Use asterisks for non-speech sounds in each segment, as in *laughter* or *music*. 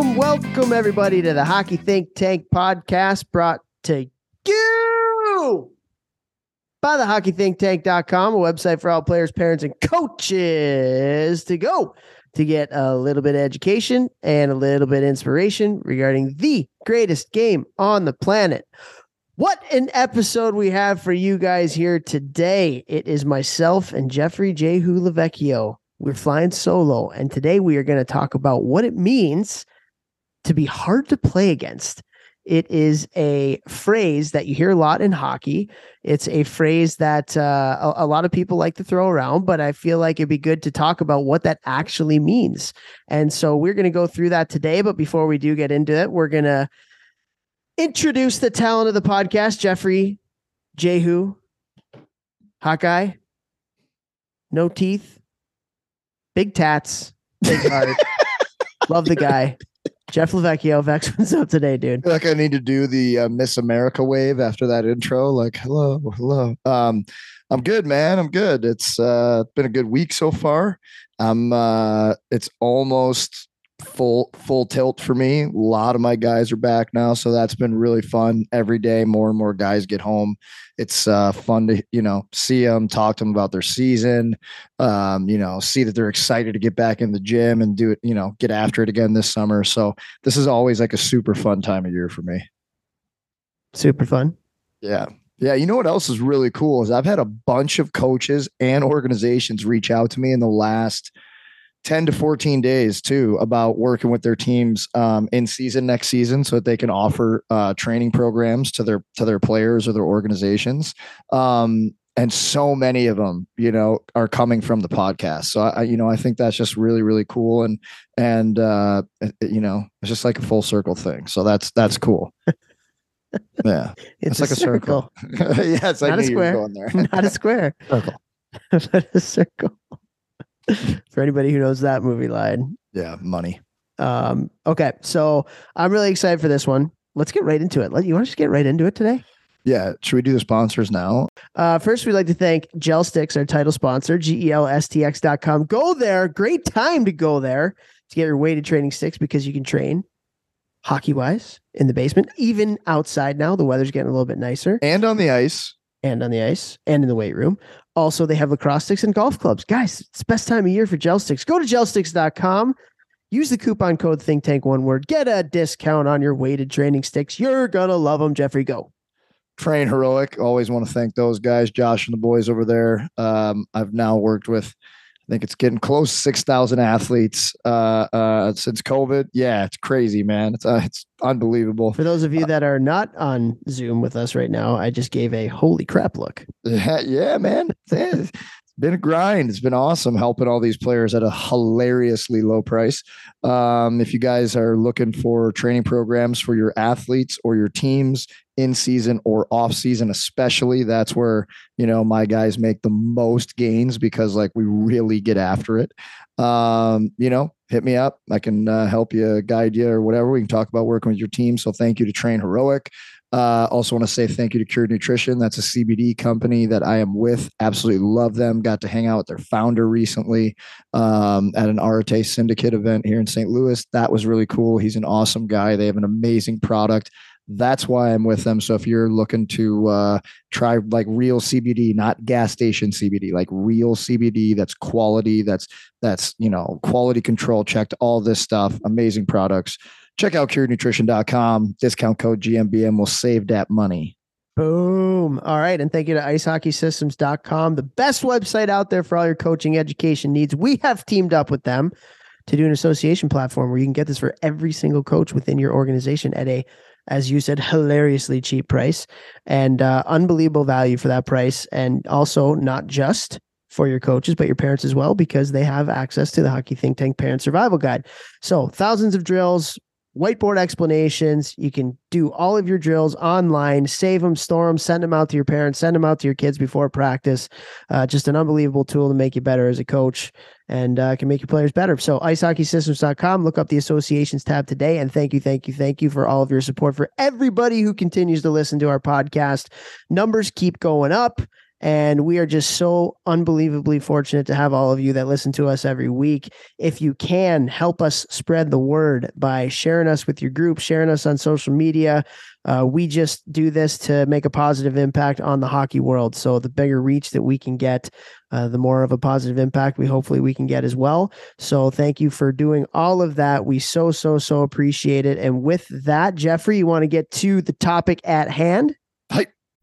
Welcome, welcome, everybody, to the Hockey Think Tank podcast brought to you by the hockeythinktank.com, a website for all players, parents, and coaches to go to get a little bit of education and a little bit of inspiration regarding the greatest game on the planet. What an episode we have for you guys here today. It is myself and Jeffrey J. Hulavecchio. We're flying solo, and today we are going to talk about what it means to be hard to play against. It is a phrase that you hear a lot in hockey. It's a phrase that uh, a, a, lot of people like to throw around, but I feel like it'd be good to talk about what that actually means. And so we're going to go through that today. But before we do get into it, we're going to introduce the talent of the podcast Jeffrey Jehu, Hawkeye, no teeth, big tats, big heart. *laughs* Love the guy. Jeff LoVecchio, Vex, *laughs* what's up today, dude? like I need to do the uh, Miss America wave after that intro. Like, hello, hello. Um, I'm good, man. I'm good. It's uh, been a good week so far. I'm. Uh, it's almost full full tilt for me. A lot of my guys are back now, so that's been really fun. Every day, more and more guys get home. It's uh, fun to you know see them, talk to them about their season. Um, you know, see that they're excited to get back in the gym and do it. You know, get after it again this summer. So this is always like a super fun time of year for me. Super fun. Yeah. Yeah, you know what else is really cool is I've had a bunch of coaches and organizations reach out to me in the last 10 to 14 days too about working with their teams um, in season next season so that they can offer uh, training programs to their to their players or their organizations. Um, and so many of them you know are coming from the podcast. So i you know i think that's just really really cool and and uh you know it's just like a full circle thing. So that's that's cool. *laughs* Yeah. It's, it's like a circle, circle. yeah it's like not a square. *laughs* not a square. Circle. *laughs* But a circle *laughs* for anybody who knows that movie line. Yeah, money. Um, okay, so I'm really excited for this one. Let's get right into it. Let you want to just get right into it today? Yeah. Should we do the sponsors now? Uh, first, we'd like to thank GelStx, our title sponsor, G-E-L-S-T-X.com. Go there. Great time to go there to get your weighted training sticks because you can train hockey wise in the basement, even outside now. The weather's getting a little bit nicer. And on the ice. And on the ice and in the weight room. Also, they have lacrosse sticks and golf clubs. Guys, it's best time of year for gel sticks. Go to gelstx.com. Use the coupon code Think Tank one word. Get a discount on your weighted training sticks. You're gonna love them. Jeffrey, go. Train Heroic. Always want to thank those guys, Josh and the boys over there. Um, I've now worked with I think it's getting close to 6,000 athletes uh, uh, since COVID. Yeah, it's crazy, man. It's, uh, it's unbelievable. For those of you uh, that are not on Zoom with us right now, I just gave a holy crap look. *laughs* Yeah, yeah man. It's been a grind. It's been awesome helping all these players at a hilariously low price. Um, if you guys are looking for training programs for your athletes or your teams, in season or off season especially that's where you know my guys make the most gains because like we really get after it um you know hit me up i can uh, help you guide you or whatever we can talk about working with your team so thank you to train heroic uh, also want to say thank you to Cured Nutrition. That's a CBD company that I am with. Absolutely love them. Got to hang out with their founder recently um, at an Arete Syndicate event here in St. Louis. That was really cool. He's an awesome guy. They have an amazing product that's why I'm with them. So if you're looking to uh, try like real CBD, not gas station CBD, like real CBD that's quality, that's that's you know quality control checked, all this stuff, amazing products. Check out curednutrition.com. Discount code GMBM will save that money. Boom. All right. And thank you to icehockeysystems.com, the best website out there for all your coaching education needs. We have teamed up with them to do an association platform where you can get this for every single coach within your organization at a as you said hilariously cheap price and uh, unbelievable value for that price and also not just for your coaches, but your parents as well, because they have access to the Hockey Think Tank Parent Survival Guide. So, thousands of drills, whiteboard explanations. You can do all of your drills online, save them, store them, send them out to your parents, send them out to your kids before practice. Uh, just an unbelievable tool to make you better as a coach and uh, can make your players better. So, icehockeysystems.com, look up the associations tab today. And thank you, thank you, thank you for all of your support for everybody who continues to listen to our podcast. Numbers keep going up. And we are just so unbelievably fortunate to have all of you that listen to us every week. If you can help us spread the word by sharing us with your group, sharing us on social media, uh, we just do this to make a positive impact on the hockey world. So the bigger reach that we can get, uh, the more of a positive impact we hopefully we can get as well. So thank you for doing all of that. We so so so appreciate it. And with that, Jeffrey, you want to get to the topic at hand?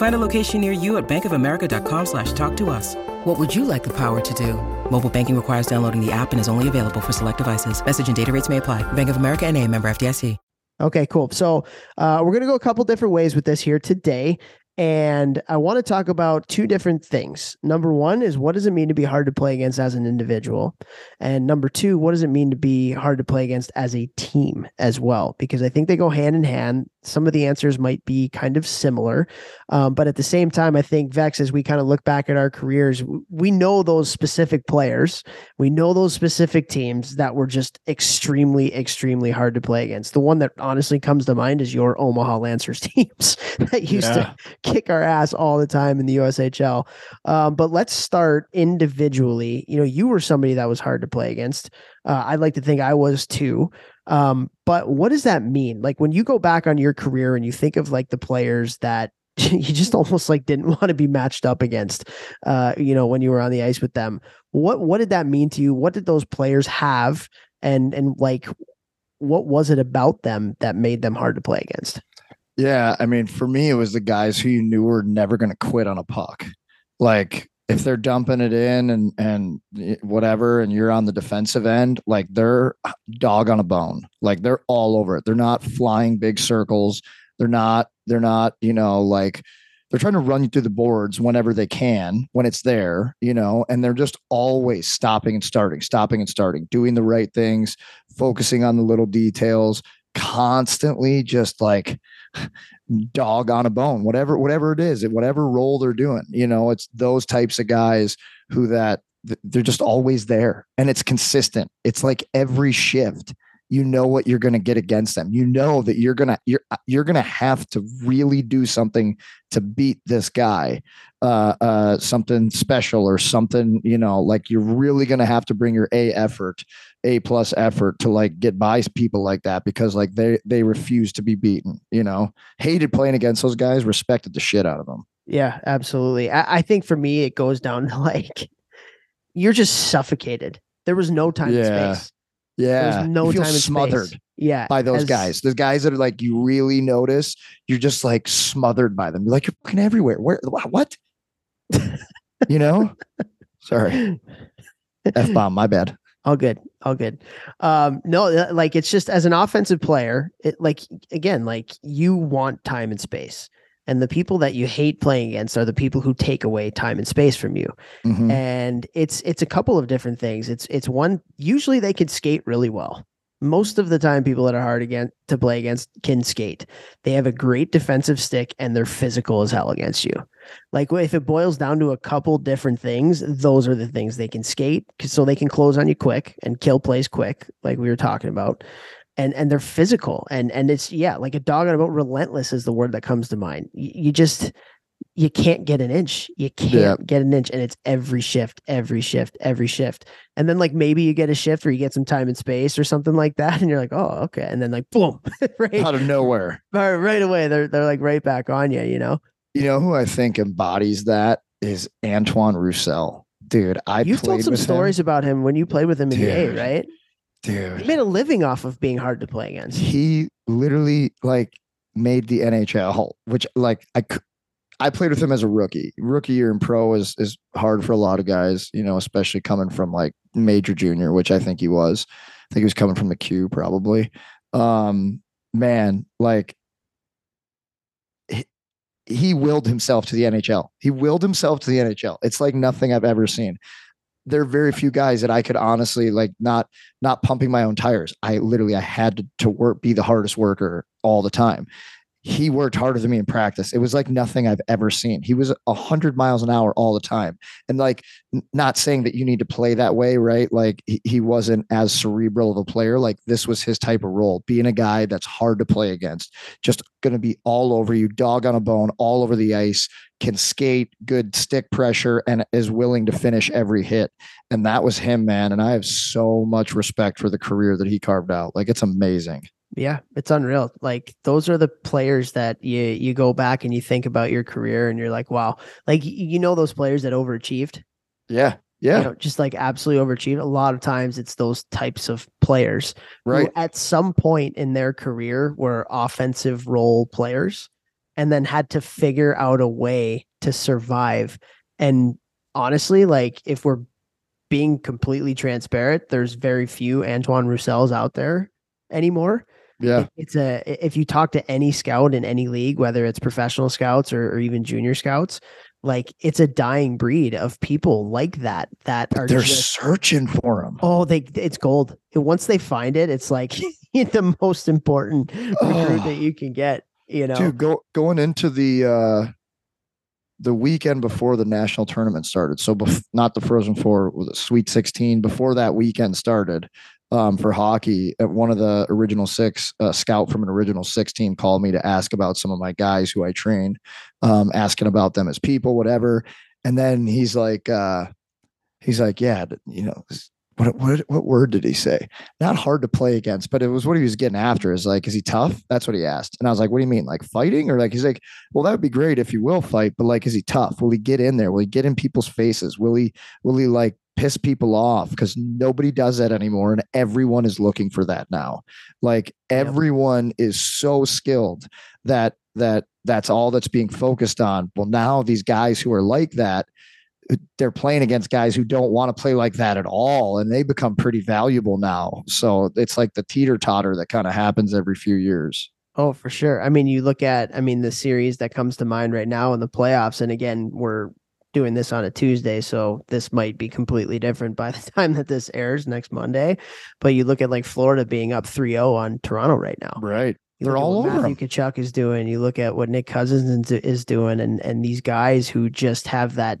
Find a location near you at bankofamerica.com slash talk to us. What would you like the power to do? Mobile banking requires downloading the app and is only available for select devices. Message and data rates may apply. Bank of America and a member FDIC. Okay, cool. So uh, we're going to go a couple different ways with this here today. And I want to talk about two different things. Number one is what does it mean to be hard to play against as an individual? And number two, what does it mean to be hard to play against as a team as well? Because I think they go hand in hand. Some of the answers might be kind of similar. Um, but at the same time, I think, Vex, as we kind of look back at our careers, we know those specific players. We know those specific teams that were just extremely, extremely hard to play against. The one that honestly comes to mind is your Omaha Lancers *laughs* teams that used yeah. to kick our ass all the time in the USHL. Um, but let's start individually. You know, you were somebody that was hard to play against. Uh, I'd like to think I was too. Um, but what does that mean? Like when you go back on your career and you think of like the players that *laughs* you just almost like didn't *laughs* want to be matched up against, uh, you know, when you were on the ice with them. What what did that mean to you? What did those players have? And and like, what was it about them that made them hard to play against? Yeah, I mean, for me, it was the guys who you knew were never going to quit on a puck. Like if mm. they're dumping it in and and whatever, and you're on the defensive end, like they're uh, dog on a bone. Like they're all over it. They're not flying big circles. They're not. They're not. You know, like they're trying to run you through the boards whenever they can when it's there. You know, and they're just always stopping and starting, stopping and starting, doing the right things, focusing on the little details, constantly just like dog on a bone, whatever, whatever it is, whatever role they're doing. You know, it's those types of guys who that they're just always there and it's consistent. It's like every shift you know what you're going to get against them. You know that you're going to you're you're going to have to really do something to beat this guy. Uh uh something special or something, you know, like you're really going to have to bring your A effort, A plus effort to like get by people like that because like they they refuse to be beaten, you know. Hated playing against those guys, respected the shit out of them. Yeah, absolutely. I, I think for me it goes down to *laughs* like you're just suffocated. There was no time yeah. and space yeah. There's no time smothered. Space. Yeah. By those as, guys. The guys that are like you really notice, you're just like smothered by them. You're like you're fucking everywhere. Where what? *laughs* you know? Sorry. F bomb, my bad. All good. All good. Um, no, uh, like it's just as an offensive player, it like again, like you want time and space and the people that you hate playing against are the people who take away time and space from you. Mm-hmm. and it's it's a couple of different things. It's it's one usually they can skate really well. Most of the time people that are hard again to play against can skate. They have a great defensive stick and they're physical as hell against you. Like if it boils down to a couple different things those are the things they can skate so they can close on you quick and kill plays quick like we were talking about and and they're physical. And and it's yeah like a dog on a bone relentless is the word that comes to mind. You, you just you can't get an inch. You can't yeah. get an inch and it's every shift every shift every shift. And then like maybe you get a shift or you get some time and space or something like that and you're like oh okay. And then like boom *laughs* right out of nowhere. right, right away they're they're like right back on you you know? You know who i think embodies that is Antoine Roussel. Dude, I You've told some stories him. about him when you played with him in the A, Dude. He made a living off of being hard to play against. he literally like made the NHL, which like I I played with him as a rookie. Rookie year in pro is is hard for a lot of guys, you know, especially coming from like major junior, which I think he was. I think he was coming from the Q probably. Um, man, like he, he willed himself to the NHL. He willed himself to the NHL. It's like nothing I've ever seen. There are very few guys that I could honestly like not not pumping my own tires. I literally I had to, to work be the hardest worker all the time. He worked harder than me in practice. It was like nothing I've ever seen. He was a hundred miles an hour all the time. And like not saying that you need to play that way, right? Like he, wasn't as cerebral of a player. Like this was his type of role, being a guy that's hard to play against, just gonna be all over you, dog on a bone, all over the ice, can skate, good stick pressure, and is willing to finish every hit. And that was him, man. And I have so much respect for the career that he carved out. Like it's amazing. Yeah, it's unreal. Like those are the players that you you go back and you think about your career and you're like, wow. Like you know those players that overachieved, Yeah. you Yeah. know, just like absolutely overachieved. A lot of times it's those types of players who Right. at some point in their career were offensive role players and then had to figure out a way to survive. And honestly, like if we're being completely transparent, there's very few Antoine Roussels out there anymore. Yeah. It- it's a if you talk to any scout in any league, whether it's professional scouts or, or even junior scouts, like it's a dying breed of people like that that are They're just searching for them oh they it's gold. And once they find it, it's like *laughs* the most important recruit Oh. that you can get. You know, Dude, go going into the uh the weekend before the national tournament started. So bef- not the Frozen Four, was it Sweet 16 before that weekend started. Um, for hockey, uh, one of the original six, a scout from an original six team called me to ask about some of my guys who I trained, um, asking about them as people, whatever. And then he's like, uh, he's like, yeah, you know, what, what, what word did he say? Not hard to play against, but it was what he was getting after is like, is he tough? That's what he asked. And I was like, what do you mean? Like fighting? Or like, he's like, well, that would be great if he will fight, but like, is he tough? Will he get in there? Will he get in people's faces? Will he, will he like piss people off? Because nobody does that anymore. And everyone is looking for that now. Like everyone is so skilled that, that that's all that's being focused on. Well, now these guys who are like that, uh, they're playing against guys who don't want to play like that at all and they become pretty valuable now so it's like the teeter totter that kind of happens every few years Oh, for sure. I mean, you look at, I mean, the series that comes to mind right now in the playoffs, and again, we're doing this on a Tuesday, so this might be completely different by *laughs* the time that this airs next Monday. But you look at like Florida being up 3 0 on Toronto right now. right You They're all over Matthew Tkachuk is doing. You look at what Nick Cousins is- is doing, and and these guys who just have that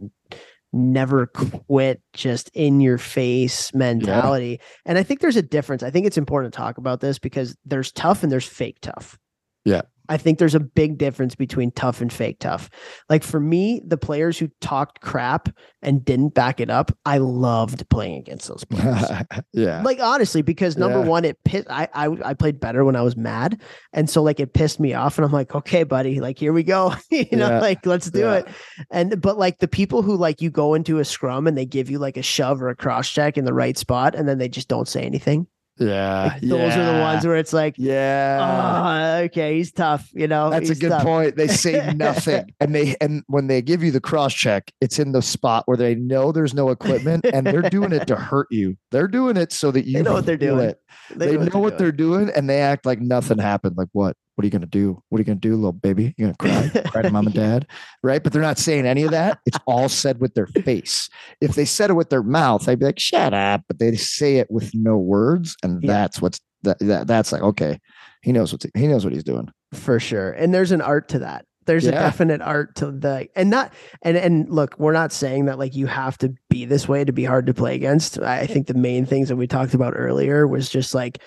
never quit, just in your face mentality. And I think there's a difference. I think it's important to talk about this because there's tough and there's fake tough. Yeah. I think there's a big difference between tough and fake tough. Like for me, the players who talked crap and didn't back it up, I loved playing against those *laughs* players yeah like honestly because number Yeah. one it pissed I, I i played better when i was mad and so like it pissed me off and i'm like okay buddy like here we go *laughs* you know Yeah. like let's do Yeah. it and but like the people who like you go into a scrum and they give you like a shove or a cross check in the right spot and then they just don't say anything yeah like, those are the ones where it's like yeah oh okay he's tough you know That's a good tough." point. They say *laughs* nothing, and they and when they give you the cross check, it's in the spot where they know there's no equipment, and they're doing it to hurt you. They're doing it so that you know what they're doing. It. They, know what, they're, doing. doing, and they act like nothing happened. Like what? What are you gonna do? What are you gonna do, little baby? You're gonna cry? *laughs* cry to mom and dad, right? But they're not saying any of that. It's all said with their face. If they said it with their mouth, I'd be like, "Shut up!" But they say it with no words, and Yeah. that's what's that, that. That's like okay, he knows what he knows what he's doing. for sure and there's an art to that there's a definite art to the and not and and look we're not saying that like you have to be this way to be hard to play against i I think the main things that we talked about earlier was just like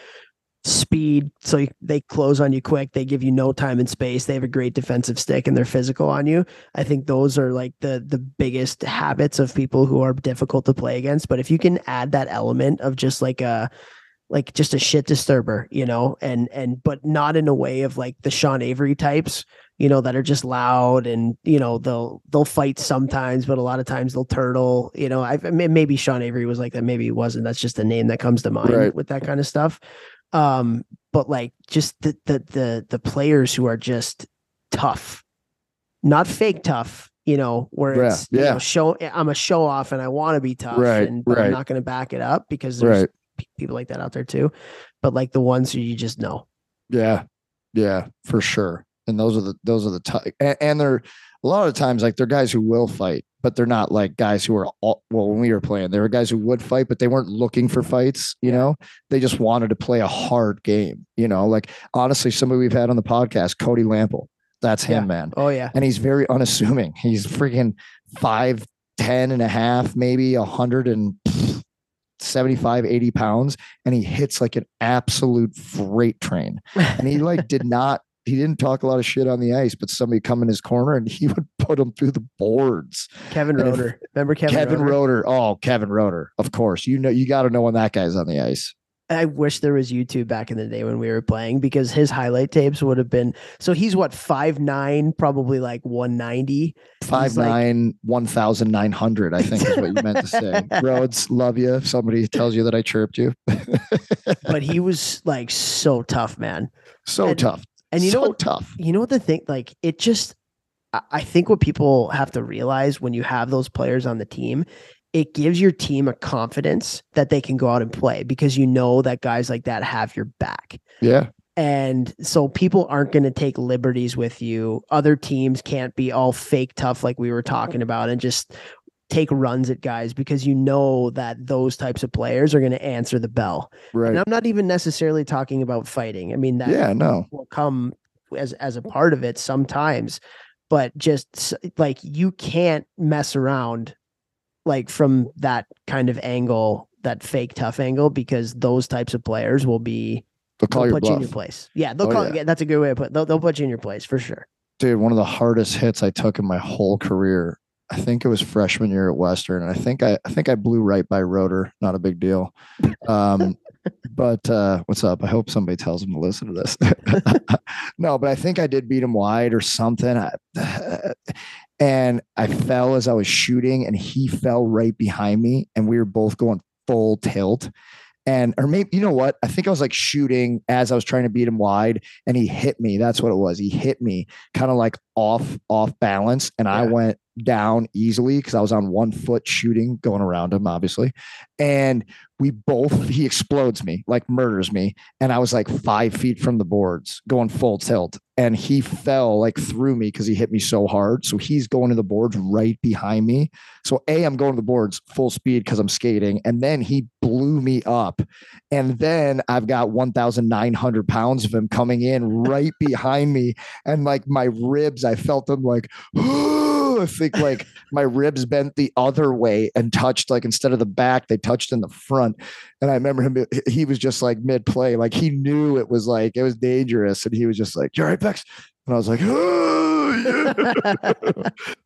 speed so you, they close on you quick they give you no time and space they have a great defensive stick and they're physical on you i think those are like the the biggest habits of people who are difficult to play against but if you can add that element of just like a like just a shit disturber, you know, and and but not in a way of like the Sean Avery types you know, that are just loud and you know they'll they'll fight sometimes, but a lot of times they'll turtle. You know, I maybe Sean Avery was like that, maybe he wasn't. That's just a name that comes to mind Right. with that kind of stuff. Um, but like just the the the the players who are just tough, not fake tough. You know, where Yeah, it's you yeah. know, show I'm a show off and I want to be tough, Right, and but I'm not going to back it up because there's Right. pe- people like that out there too. But like the ones who you just know, Yeah, yeah, for sure. And those are the those are the t- and, and they're a lot of times like they're guys who will fight, but they're not like guys who are all, well when we were playing. there were guys who would fight, but they weren't looking for fights. You know, they just wanted to play a hard game. You know, like honestly, somebody we've had on the podcast, Cody Lampl. That's him, Yeah. man. oh yeah, And he's very unassuming. He's freaking five, 10 and a half, maybe a hundred and 75, 80 pounds. And he hits like an absolute freight train and he like did *laughs* not he didn't talk a lot of shit on the ice but somebody come in his corner and he *laughs* would put him through the boards Kevin and if- Roeder. Remember Kevin, kevin, oh kevin roeder of course you know you got to know when that guy's on the ice I wish there was YouTube back in the day when we were playing because his highlight tapes would have been. So he's what five nine, probably like one ninety. Five like- nine one thousand nine hundred, I think is what you meant to say. *laughs* Rhodes, love you. If somebody tells you that I chirped you. *laughs* But he was like so tough, man. so And- tough. And you so know, what- tough. you know what the thing like it just I- I think what people have to realize when you have those players on the team, it gives your team a confidence that they can go out and play because you know that guys like that have your back. Yeah. And so people aren't going to take liberties with you. Other teams can't be all fake tough like we were talking about and just take runs at guys because you know that those types of players are going to answer the bell. Right. And I'm not even necessarily talking about fighting. I mean that yeah, no. will come as as a part of it sometimes but just like you can't mess around like from that kind of angle that fake tough angle because those types of players will be They'll call they'll put you in your place yeah they'll Oh, call yeah. that's a good way to put it. they'll, they'll put you in your place for sure dude, one of the hardest hits I took in my whole career. I think it was freshman year at Western, and I think I, I think I blew right by Roeder. Not a big deal. Um, *laughs* but uh, what's up? I hope somebody tells him to listen to this. *laughs* no, but I think I did beat him wide or something. I, *sighs* and I fell as I was shooting, and he fell right behind me, and we were both going full tilt. And or maybe you know what? I think I was like shooting as I was trying to beat him wide, and he hit me. That's what it was. He hit me kind of like off off balance, and I went down easily because I was on one foot shooting, going around him, obviously. And we both *laughs* he explodes me, like murders me, and I was like five feet from the boards, going full tilt, and he fell like through me because he hit me so hard. So he's going to the boards right behind me. So a I'm going to the boards full speed because I'm skating, and then he blew me up, and then I've got 1,900 pounds of him coming in right behind me, and like my ribs, I felt them like. *gasps* *gasps* Think like my ribs bent the other way and touched like instead of the back, they touched in the front. And I remember him, he was just like mid play, like he knew it was like it was dangerous. And he was just like, You're right, Vex. And I was like.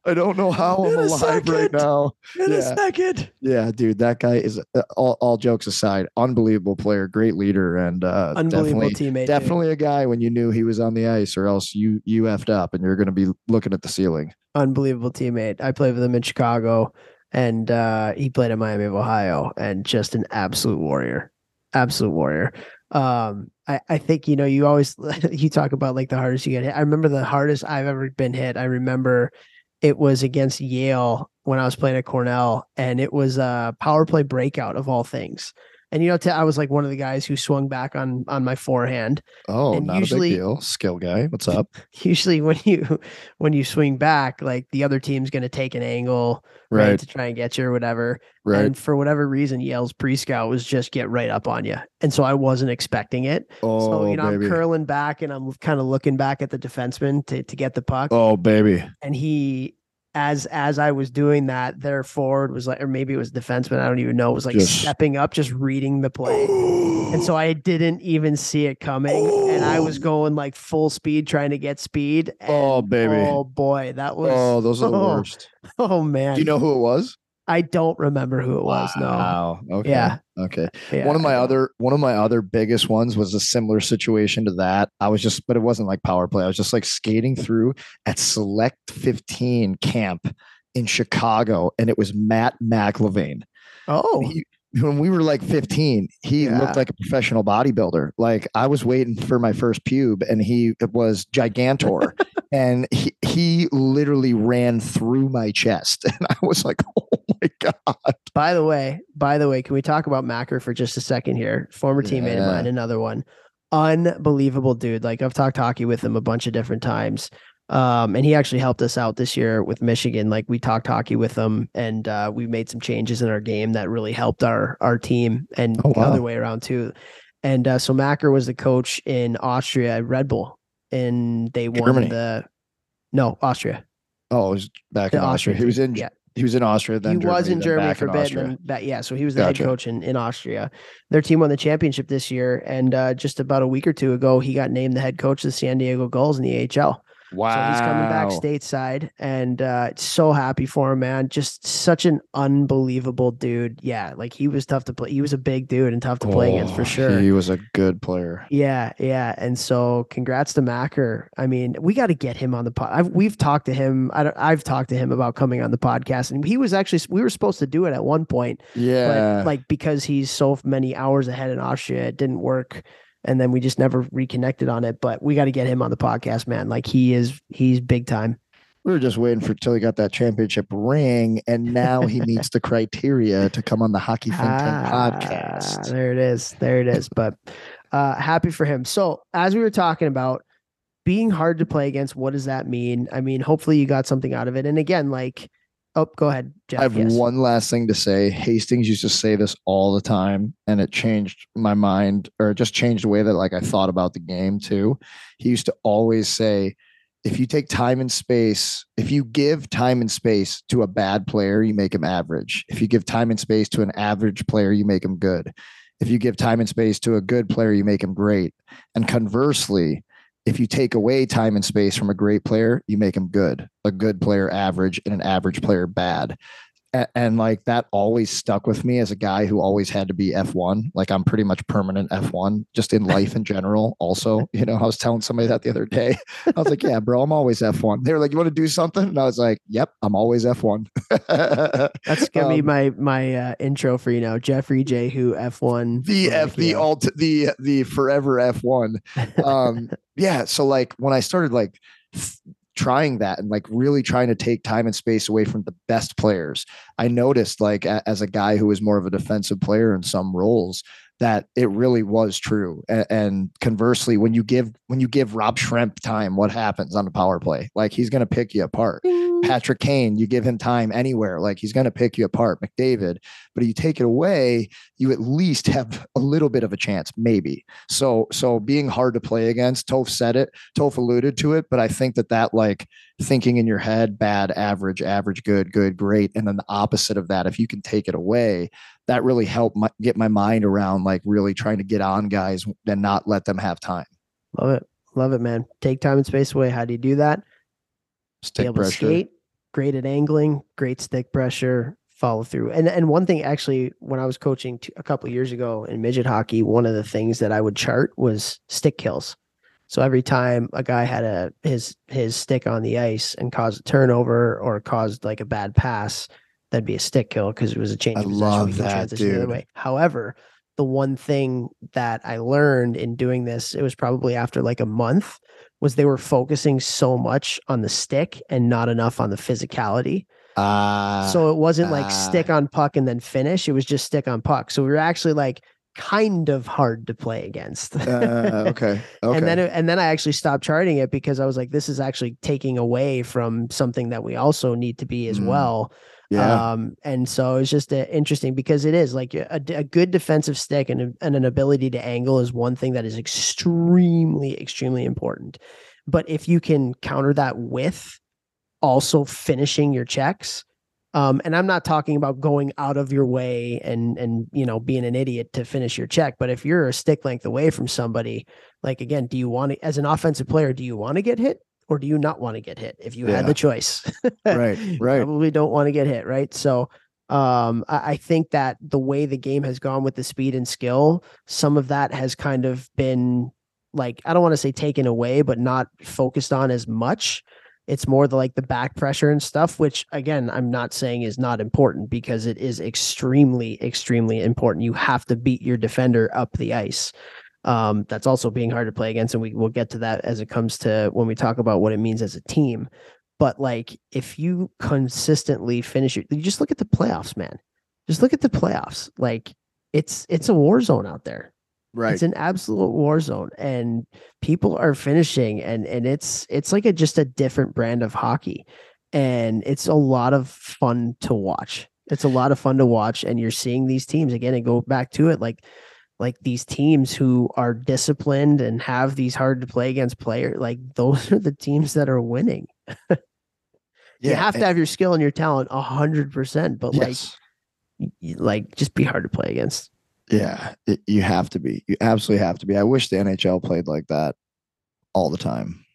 I don't know how I'm In a alive right now. in Yeah. a second Yeah, dude, that guy is uh, all, all jokes aside, unbelievable player, great leader, and uh, unbelievable definitely teammate dude. definitely a guy when you knew he was on the ice, or else you you effed up and you're going to be looking at the ceiling. unbelievable teammate. I played with him in Chicago and uh, he played in Miami of Ohio and just an absolute warrior. Absolute warrior. Um, I, I think, you know, you always *laughs* you talk about like the hardest you get hit. I remember the hardest I've ever been hit. I remember it was against Yale when I was playing at Cornell, and it was a power play breakout of all things. And you know, I was like one of the guys who swung back on on my forehand, Oh, And not a usually- big deal. Skill guy. What's up? *laughs* usually when you when you swing back like the other team's going to take an angle right. Right. to try and get you or whatever Right. and for whatever reason yale's pre-scout was just get right up on you and so i wasn't expecting it oh, so you know baby. i'm curling back and i'm kind of looking back at the defenseman to, to get the puck oh, baby. and he as as i was doing that their forward was like or maybe it was defenseman i don't even know It was like Just- stepping up just reading the play and so I didn't even see it coming, and I was going like full speed trying to get speed. Oh, baby. Oh boy, that was oh, those are the oh, *laughs* worst. oh man. Do you know who it was? I don't remember who it was. No. Wow. Okay. Yeah. Okay. Yeah, one of my other one of my other biggest ones was a similar situation to that. I was just, but it wasn't like power play. I was just like skating through at Select 15 camp in Chicago, and it was Matt McIlvane. Oh, He- when we were like 15, he Yeah. looked like a professional bodybuilder. Like I was waiting for my first pube, and he was gigantor, *laughs* and he he literally ran through my chest, *laughs* and I was like, "Oh *laughs* my god!" by the way, by the way, can we talk about Macker for just a second here? Former teammate of mine, another one. Unbelievable dude. Like I've talked hockey with him a bunch of different times. Um, and he actually helped us out this year with Michigan. Like we talked hockey with him and uh, we made some changes in our game that really helped our our team and Oh, the other way around too. And uh, so Macker was the coach in Austria at Red Bull and they won Germany. the no, Austria. Oh, it was back in Austria. Austrian He was in. Yeah. He was in Austria. Then he was in Germany for a bit. Then back, yeah, so he was the Gotcha. head coach in, in Austria. Their team won the championship this year, and uh, just about a week or two ago, he got named the head coach of the San Diego Gulls in the AHL. Wow. So he's coming back stateside, and uh, so happy for him, man. Just such an unbelievable dude. Yeah, like he was tough to play. He was a big dude and tough to play against for Oh, sure. He was a good player. Yeah, yeah, and so congrats to Macker. I mean, we got to get him on the pod. I've, we've talked to him. I don't, I've talked to him about coming on the podcast, and he was actually we were supposed to do it at one point, Yeah. but like because he's so many hours ahead in Austria, it didn't work, and then we just never reconnected on it. But we got to get him on the podcast, man. Like he is, he's big time. we were just waiting for till he got that championship ring, and now he *laughs* meets the criteria to come on the Hockey Think Ah, podcast. There it is. There it is. But uh happy for him. So as we were talking about being hard to play against, what does that mean? I mean, hopefully you got something out of it. And again, like, oh, go ahead, Jeff. I have yes. one last thing to say. Hastings used to say this all the time, and it changed my mind, or just changed the way that like I thought about the game too. He used to always say, if you take time and space, if you give time and space to a bad player, you make him average. If you give time and space to an average player, you make him good. If you give time and space to a good player, you make him great. And conversely, if you take away time and space from a great player, you make him good. A good player average and an average player bad. And, like that always stuck with me as a guy who always had to be F1. Like I'm pretty much permanent F1 just in life in general. Also, *laughs* you know, I was telling somebody that the other day. I was like, yeah, bro, I'm always F1. They were like, you want to do something? And I was like, yep, I'm always F1. That's gonna be Um, my my uh, intro for you now, Jeffrey J. Who F one the F, the alt, the the forever F1. *laughs* um yeah so like when i started like trying that and like really trying to take time and space away from the best players. I noticed like a- as a guy who was more of a defensive player in some roles that it really was true. And, and conversely when you give when you give Rob Schremp time what happens on the power play? Like he's going to pick you apart mm-hmm. Patrick Kane, you give him time anywhere, like he's going to pick you apart. McDavid, but you take it away, you at least have a little bit of a chance, maybe. So, so being hard to play against, Toph said it, Toph alluded to it, but I think that that like thinking in your head, bad, average, average, good, good, great, and then the opposite of that, if you can take it away, that really helped my, get my mind around like really trying to get on guys and not let them have time. Love it, love it, man. Take time and space away. How do you do that? Be Stick able to pressure. skate, great at angling, great stick pressure, follow through. And and one thing actually, when I was coaching a couple years ago in midget hockey, one of the things that I would chart was stick kills. So every time a guy had a his his stick on the ice and caused a turnover or caused like a bad pass, that'd be a stick kill because it was a change. I of love that, transition the other dude. However, the one thing that I learned in doing this, it was probably after like a month, was they were focusing so much on the stick and not enough on the physicality. Ah, so it wasn't like ah. stick on puck and then finish. It was just stick on puck. So we were actually like kind of hard to play against. uh, okay. Okay. *laughs* And then it- and then I actually stopped charting it because I was like, this is actually taking away from something that we also need to be as Mm. well. Yeah. Um, and so it's just uh, interesting because it is like a, a good defensive stick and, a- and an ability to angle is one thing that is extremely, extremely important. But if you can counter that with also finishing your checks, um, and I'm not talking about going out of your way and and you know being an idiot to finish your check, but if you're a stick length away from somebody, like again, do you want to as an offensive player, do you want to get hit or do you not want to get hit? If you had the choice, *laughs* Right, right. probably don't want to get hit, right? So Um, I, I think that the way the game has gone with the speed and skill, some of that has kind of been like I don't want to say taken away, but not focused on as much. It's more the like the back pressure and stuff, which again, I'm not saying is not important because it is extremely, extremely important. You have to beat your defender up the ice. Um, that's also being hard to play against, and we will get to that as it comes to when we talk about what it means as a team. But like, if you consistently finish it, you just look at the playoffs, man. Just look at the playoffs. Like, it's it's a war zone out there. Right. It's an absolute war zone, and people are finishing, and and it's it's like a just a different brand of hockey, and it's a lot of fun to watch. It's a lot of fun to watch, and you're seeing these teams again. And go back to it, like like these teams who are disciplined and have these hard to play against players. Like *laughs* those are the teams that are winning. *laughs* you have to have your skill and your talent a hundred percent, but yes. like like just be hard to play against. Yeah, it, you have to be. You absolutely have to be. I wish the NHL played like that all the time.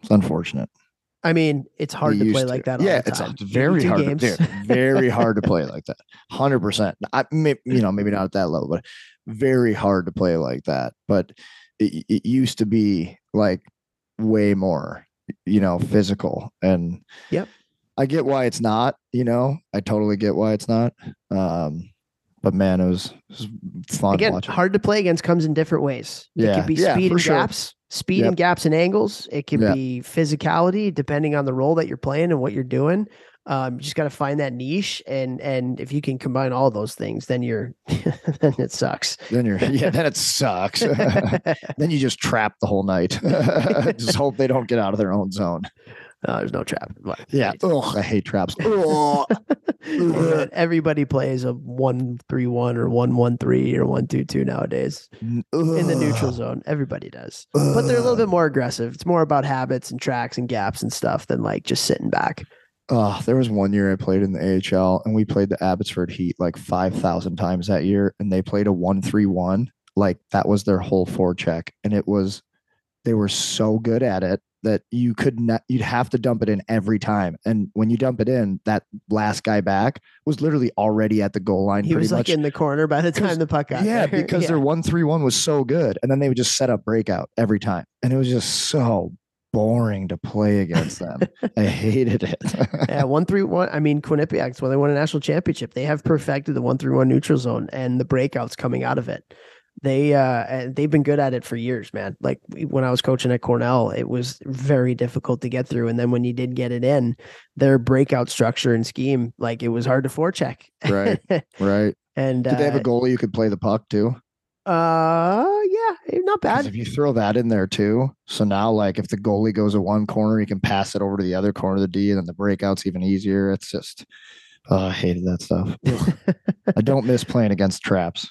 It's unfortunate. I mean, it's hard to play used like that. Yeah, the it's, very hard. To, games. dude, very hard to play like that. Hundred percent. I may, you know maybe not at that level, but very hard to play like that. But it, it used to be like way more, you know, physical. And Yep. I get why it's not. You know, I totally get why it's not. Um, but man, it was, it was fun Again, hard to play against comes in different ways. It Yeah, could be yeah, speed for and sure. gaps, speed Yep. and gaps and angles. It can Yeah. be physicality, depending on the role that you're playing and what you're doing. Um, you just got to find that niche, and and if you can combine all those things, then you're *laughs* then it sucks. Then you're yeah. Then it sucks. *laughs* then you just trap the whole night. *laughs* just hope they don't get out of their own zone. No, there's no trap. but- Yeah. Ugh, I hate traps. *laughs* Everybody plays a one three one or one one three or one two two nowadays in the neutral zone. Everybody does, but they're a little bit more aggressive. It's more about habits and tracks and gaps and stuff than like just sitting back. Oh, there was one year I played in the AHL and we played the Abbotsford Heat like 5,000 times that year and they played a 1 3 1. Like that was their whole forecheck. And it was, they were so good at it that you could not, you'd have to dump it in every time. And when you dump it in, that last guy back was literally already at the goal line. He pretty was like much. in the corner by the time the puck got yeah, there. *laughs* because Yeah. their 1 3 1 was so good. And then they would just set up breakout every time. And it was just so boring to play against them. *laughs* I hated it. yeah, one three one. I mean, Quinnipiacs when they won a national championship, they have perfected the one three one neutral zone and the breakouts coming out of it. They uh, and they've been good at it for years, man. Like when I was coaching at Cornell, it was very difficult to get through, and then when you did get it in, their breakout structure and scheme, like it was hard to forecheck. Right. *laughs* right. and Did they have a uh, goalie who could play the puck too? Uh, yeah, eh, not bad. if you throw that in there too, so now like if the goalie goes at one corner, he can pass it over to the other corner of the D, and then the breakout's even easier. It's just, oh, I hated that stuff. *laughs* I don't miss playing against traps.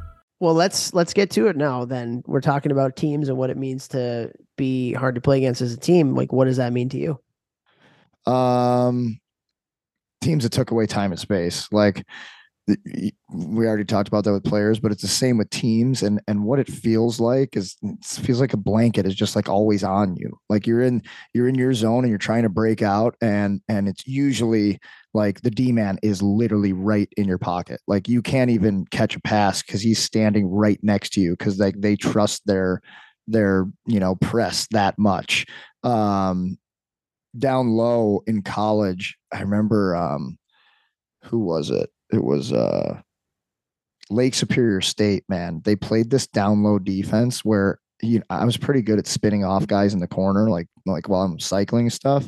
Well, let's let's get to it now. Then we're talking about teams and what it means to be hard to play against as a team. Like, what does that mean to you? Um, teams that took away time and space, like we already talked about that with players, but it's the same with teams. And and what it feels like is feels like a blanket is just like always on you. Like you're in you're in your zone and you're trying to break out, and and it's usually like the D man is literally right in your pocket. Like you can't even catch a pass because he's standing right next to you because like they trust their their you know press that much. Um, down low in college, I remember um who was it? It was uh Lake Superior State, man. They played this down low defense where you know, I was pretty good at spinning off guys in the corner, like like while I'm cycling stuff.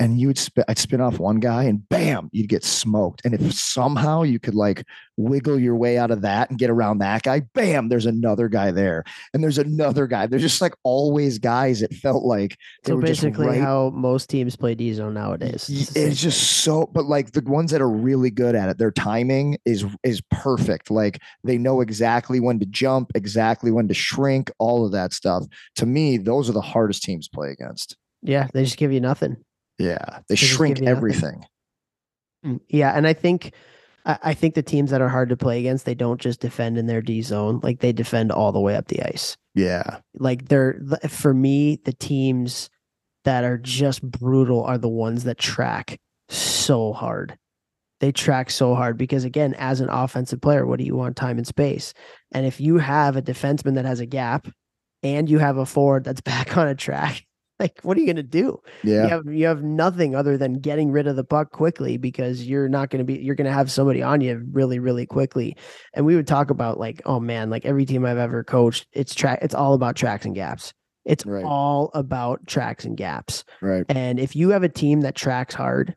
And you'd spin, I'd spin off one guy and bam, you'd get smoked. And if somehow you could like wiggle your way out of that and get around that guy, bam, there's another guy there. And there's another guy. There's just like always guys. It felt like So basically, right how most teams play D zone nowadays. It's It's just so, but like the ones that are really good at it, their timing is is perfect. Like they know exactly when to jump, exactly when to shrink, all of that stuff. To me, those are the hardest teams to play against. yeah, they just give you nothing. Yeah, they shrink you nothing. everything. Mm, Yeah, and I think I I think the teams that are hard to play against, they don't just defend in their D zone, like they defend all the way up the ice. Yeah, Like they're for me, the teams that are just brutal are the ones that track so hard. They track so hard because again, as an offensive player, what do you want time and space? And if you have a defenseman that has a gap and you have a forward that's *laughs* back on a track, like what are you gonna do? yeah, you have you have nothing other than getting rid of the puck quickly because you're not going to be you're going to have somebody on you really really quickly and we would talk about like oh man like every team i've ever coached it's track it's all about tracks and gaps it's Right. all about tracks and gaps right. and if you have a team that tracks hard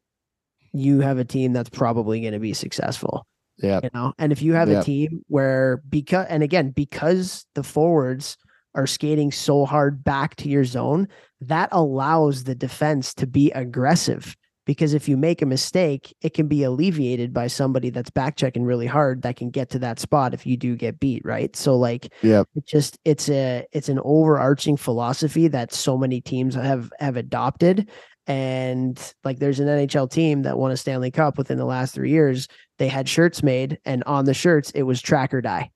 you have a team that's probably going to be successful Yeah, you know and if you have Yep. a team where because and again because the forwards are skating so hard back to your zone that allows the defense to be aggressive because if you make a mistake it can be alleviated by somebody that's back checking really hard that can get to that spot if you do get beat right? So like Yep. it just it's a it's an overarching philosophy that so many teams have have adopted. And like there's an NHL team that won a Stanley Cup within the last 3 years. They had shirts made and on the shirts it was track or die.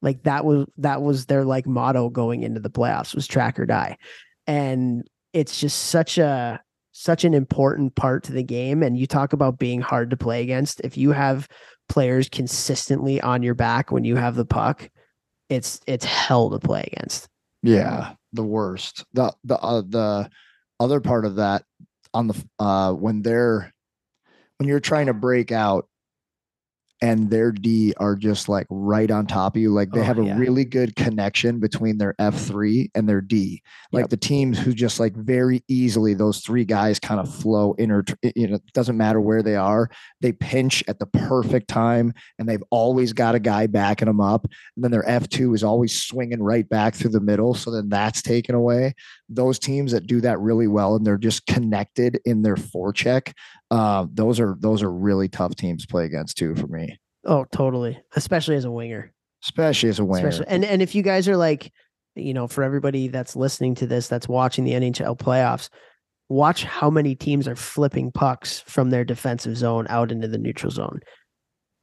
Like that was that was their like motto going into the playoffs was track or die and it's just such a such an important part to the game and you talk about being hard to play against if you have players consistently on your back when you have the puck it's it's hell to play against yeah. The worst. The the uh, the other part of that on the uh when they're when you're trying to break out and their D are just like right on top of you. Like they Oh, have a yeah. really good connection between their F3 and their D. Like Yep. the teams who just like very easily, those three guys kind of flow inter, you know, doesn't matter where they are. They pinch at the perfect time and they've always got a guy backing them up. And then their F2 is always swinging right back through the middle. So then that's taken away. Those teams that do that really well and they're just connected in their forecheck, uh, those are those are really tough teams to play against too for me, oh totally. Especially as a winger. Especially as a winger. especially and and if you guys are like you know for everybody that's listening to this that's watching the NHL playoffs watch how many teams are flipping pucks from their defensive zone out into the neutral zone.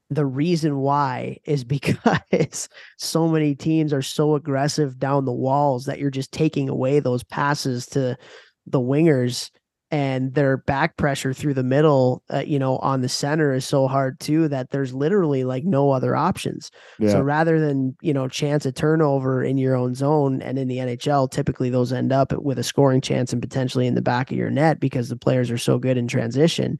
The reason why is *laughs* because so many teams are so aggressive down the walls that you're just taking away those passes to the wingers and their back pressure through the middle uh, you know on the center is so hard too that there's literally like no other options Yeah. so rather than, you know, chance a turnover in your own zone and in the NHL, typically those end up with a scoring chance and potentially in the back of your net because the players are so good in transition.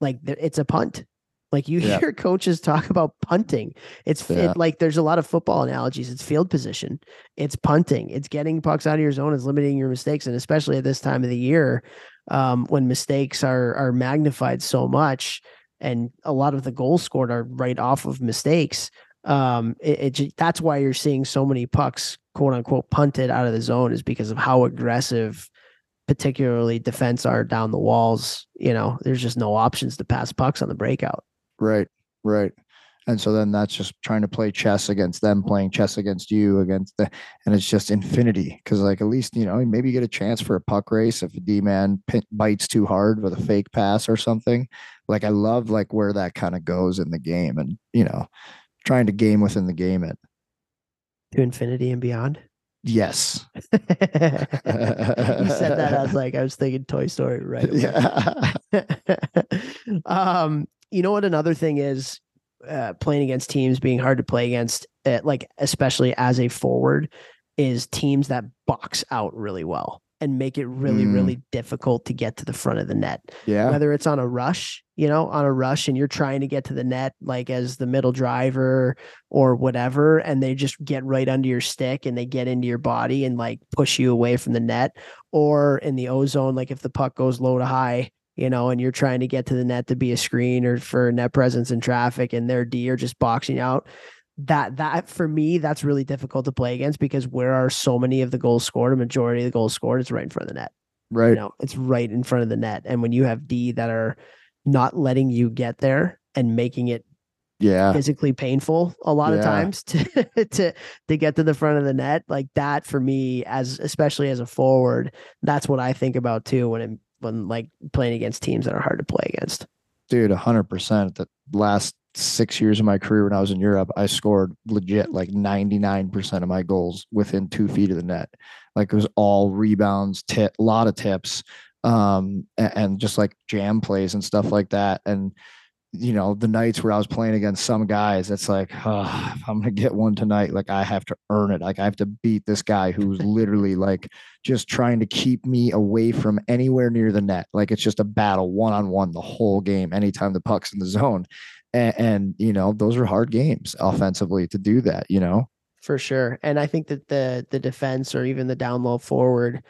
Like it's a punt. Like you Yeah. hear *laughs* coaches talk about punting. It's Yeah. it, like there's a lot of football analogies. It's field position. It's punting. It's getting pucks out of your zone. It's limiting your mistakes. And especially at this time of the year, um, when mistakes are are magnified so much, and a lot of the goals scored are right off of mistakes um it, it that's why you're seeing so many pucks quote unquote punted out of the zone is because of how aggressive particularly defense are down the walls you know there's just no options to pass pucks on the breakout Right, right. And so then that's just trying to play chess against them, playing chess against you, against the, and it's just infinity. Cause like at least, you know, maybe you get a chance for a puck race if a D man pin- bites too hard with a fake pass or something. Like I love like where that kind of goes in the game and, you know, trying to game within the game it. to infinity and beyond Yes. *laughs* you said that i was like i was thinking toy story right away. *laughs* Yeah. *laughs* um, you know what? Another thing is uh, playing against teams being hard to play against, uh, like especially as a forward, is teams that box out really well and make it really, Mm. really difficult to get to the front of the net. Yeah. Whether it's on a rush, you know, on a rush and you're trying to get to the net like as the middle driver or whatever, and they just get right under your stick and they get into your body and like push you away from the net. Or in the ozone, like if the puck goes low to high, you know, and you're trying to get to the net to be a screen or for net presence in traffic and their D are just boxing out. That that for me, that's really difficult to play against because where are so many of the goals scored, a majority of the goals scored, is right in front of the net. Right. You know, it's right in front of the net. And when you have D that are not letting you get there and making it yeah. physically painful a lot of times *laughs* to to to get to the front of the net like that for me as especially as a forward that's what i think about too when i'm when like playing against teams that are hard to play against Dude, 100%. The last six years of my career when I was in Europe, I scored legit like 99% of my goals within two feet of the net. Like it was all rebounds, tip, a lot of tips, um, a- and, just like jam plays and stuff like that. And, you know, the nights where I was playing against some guys, it's like, oh, if I'm to get one tonight, like I have to earn it. Like I have to beat this guy who's *laughs* literally like just trying to keep me away from anywhere near the net. Like it's just a battle one on one the whole game, anytime the puck's in the zone. And, and, you know, those are hard games offensively to do that, you know? for sure and i think that the the defense or even the down low forward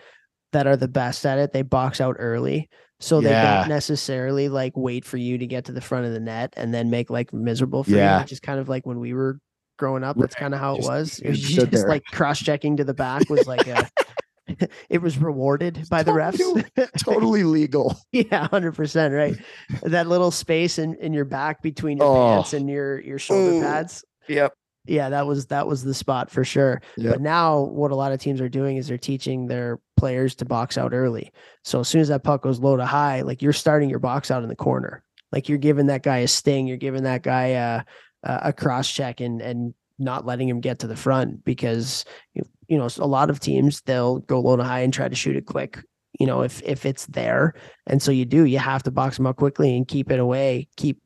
that are the best at it they box out early so they Yeah. don't necessarily like wait for you to get to the front of the net and then make like miserable for Yeah. you which is kind of like when we were growing up that's Right. kind of how it was it was just just, there. like cross-checking to the back was like a *laughs* *laughs* it was rewarded by the refs Totally *laughs* legal. yeah 100% right that little space in in your back between your Oh. pants and your your shoulder Ooh. pads Yep. Yeah that was that was the spot for sure Yep. but now what a lot of teams are doing is they're teaching their players to box out early. So as soon as that puck goes low to high, like you're starting your box out in the corner. Like you're giving that guy a sting, you're giving that guy a a, a cross check and and not letting him get to the front because you, you know a lot of teams they'll go low to high and try to shoot it quick. You know if if it's there, and so you do, you have to box them out quickly and keep it away, keep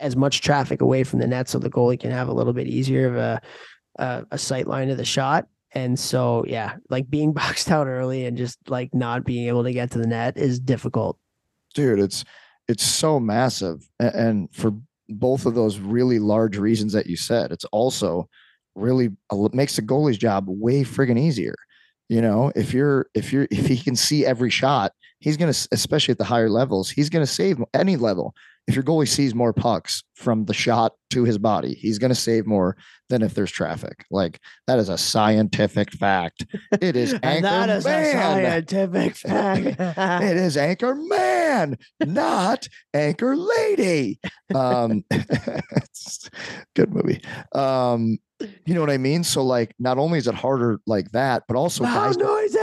as much traffic away from the net so the goalie can have a little bit easier of a a, a sight line of the shot. And so, yeah, like being *laughs* boxed out early and just like not being able to get to the net is difficult. dude it's it's so massive and for both of those really large reasons that you said it's also really makes the goalie's job way friggin' easier you know if you're if you're *laughs* if he can see every shot he's gonna especially at the higher levels he's gonna save any level if your goalie sees more pucks from the shot to his body he's gonna save more than if there's traffic like that is a scientific fact it is *laughs* and that anchor is a man. scientific *laughs* fact. it is anchor man, *laughs* not anchor lady. Um, good movie. Um, you know what I mean? So like, not only is it harder like that, but also guys, noises.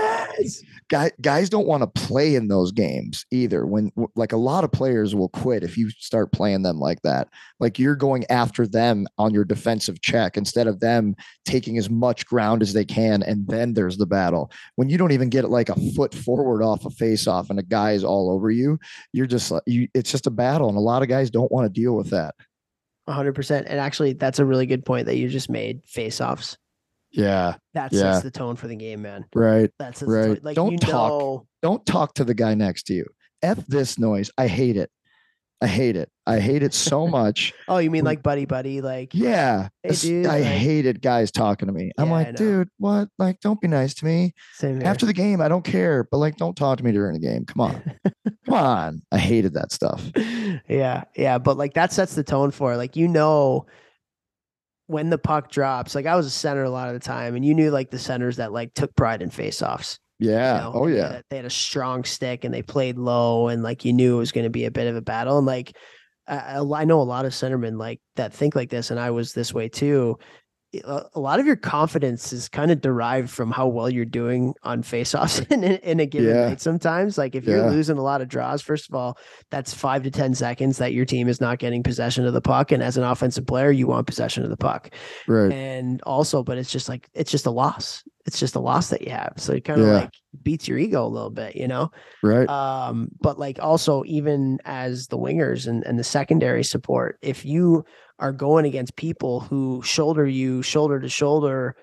Guys, guys don't want to play in those games either. When like a lot of players will quit if you start playing them like that. Like you're going after them on your defensive check instead of them taking as much ground as they can, and then there's the battle. When you don't even get like a foot forward off a face off and a guy is all over you, you're just like you. It's just a battle, and a lot of guys don't want to deal with that. 100%. And actually, that's a really good point that you just made. Face offs. Yeah, That Yeah. sets the tone for the game, man. right. That sets the tone. Right. Like, Don't talk. know, Don't talk to the guy next to you. F this noise. I hate it. I hate it. I hate it so *laughs* much. oh, you mean like buddy, buddy? Like, Yeah. Hey, dude, I like- hated guys talking to me. I'm Yeah, like, dude, what? Like, don't be nice to me. After the game, I don't care, but like, don't talk to me during the game. Come on. Come *laughs* on. I hated that stuff. *laughs* yeah, yeah, but like that sets the tone for it. Like you know when the puck drops. Like I was a center a lot of the time, and you knew like the centers that like took pride in faceoffs. you Yeah. know, Oh, and they yeah. had a- they had a strong stick and they played low, and like you knew it was going to be a bit of a battle. And like I I know a lot of centermen like that think like this, and I was this way too. A lot of your confidence is kind of derived from how well you're doing on faceoffs *laughs* in, in, a given Yeah. night. Sometimes, like if Yeah. you're losing a lot of draws, first of all, that's five to 10 seconds that your team is not getting possession of the puck. And as an offensive player, you want possession of the puck. Right. And also, but it's just like, it's just a loss. It's just a loss that you have. So it kind of Yeah. like beats your ego a little bit, you know? Right. Um, but like also even as the wingers and, and the secondary support, if you are going against people who shoulder you shoulder to shoulder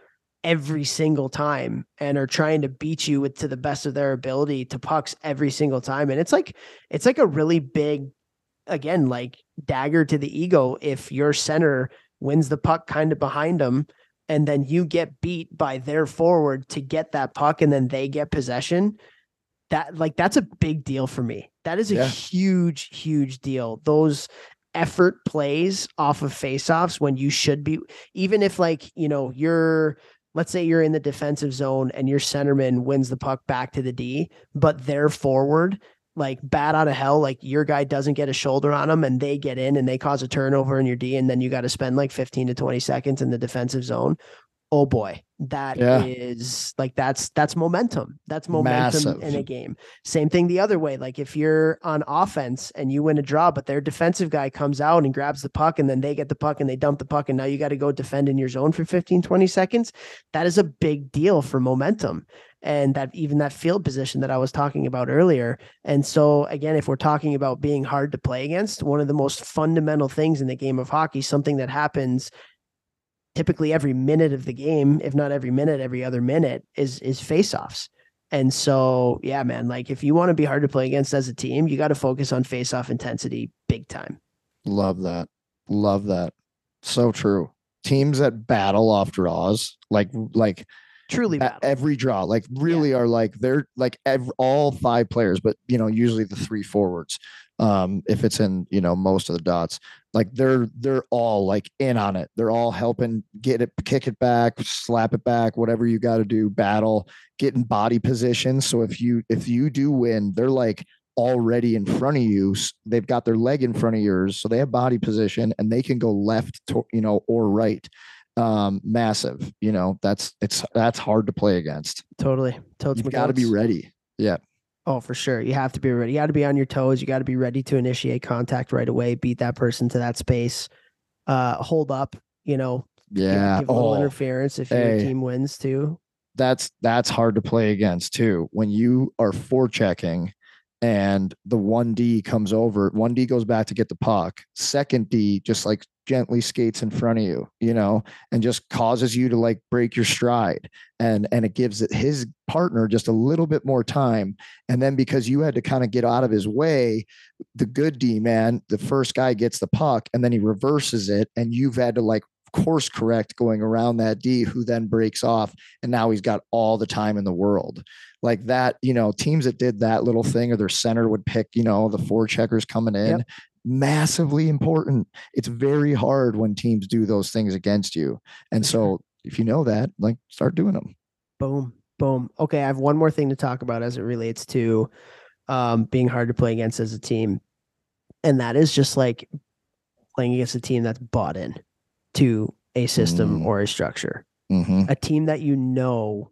every single time and are trying to beat you with to the best of their ability to pucks every single time. And it's like it's like a really big again, like dagger to the ego if your center wins the puck kind of behind them and then you get beat by their forward to get that puck and then they get possession that like that's a big deal for me that is a Yeah. huge huge deal those effort plays off of faceoffs when you should be even if like you know you're let's say you're in the defensive zone and your centerman wins the puck back to the D but they're forward like bad out of hell like your guy doesn't get a shoulder on them and they get in and they cause a turnover in your D and then you got to spend like 15 to 20 seconds in the defensive zone oh boy that is Yeah. like that's that's momentum that's momentum in a game same thing the other way like if you're on offense and you win a draw but their defensive guy comes out and grabs the puck and then they get the puck and they dump the puck and now you got to go defend in your zone for 15 20 seconds that is a big deal for momentum and that even that field position that I was talking about earlier. And so again, if we're talking about being hard to play against, one of the most fundamental things in the game of hockey, something that happens typically every minute of the game, if not every minute, every other minute, is is faceoffs. And so, yeah, man, like if you want to be hard to play against as a team, you got to focus on faceoff intensity big time. Love that. Love that. So true. Teams that battle off draws, like like Truly battle. every draw, like really are like they're like all five players, but you know usually the three forwards. Um, if it's in you know most of the dots, like they're they're all like in on it. They're all helping get it, kick it back, slap it back, whatever you got to do. Battle, get in body position. So if you if you do win, they're like already in front of you. They've got their leg in front of yours, so they have body position and they can go left to you know or right. Um, massive. You know that's it's that's hard to play against. totally. totally You've got to be ready ready. Oh, for sure. You have to be ready. You got to be on your toes. You got to be ready to initiate contact right away, beat that person to that space, uh, hold up, you know, give- Yeah. give, a little Oh, interference if your team wins too. that's that's hard to play against too. When you are forechecking and the 1D comes over, 1D goes back to get the puck. Second D just like gently skates in front of you, you know, and just causes you to like break your stride. And and it gives it his partner just a little bit more time. And then because you had to kind of get out of his way, the good D man, the first guy gets the puck and then he reverses it, and you've had to like course correct going around that D who then breaks off and now he's got all the time in the world like that you know teams that did that little thing or their center would pick you know the forecheckers coming in Yep. Massively important. It's very hard when teams do those things against you. And so if you know that like start doing them Boom, boom. Okay, I have one more thing to talk about as it relates to um, being hard to play against as a team, and that is just like playing against a team that's bought in to a system Mm. or a structure. hmm a team that you know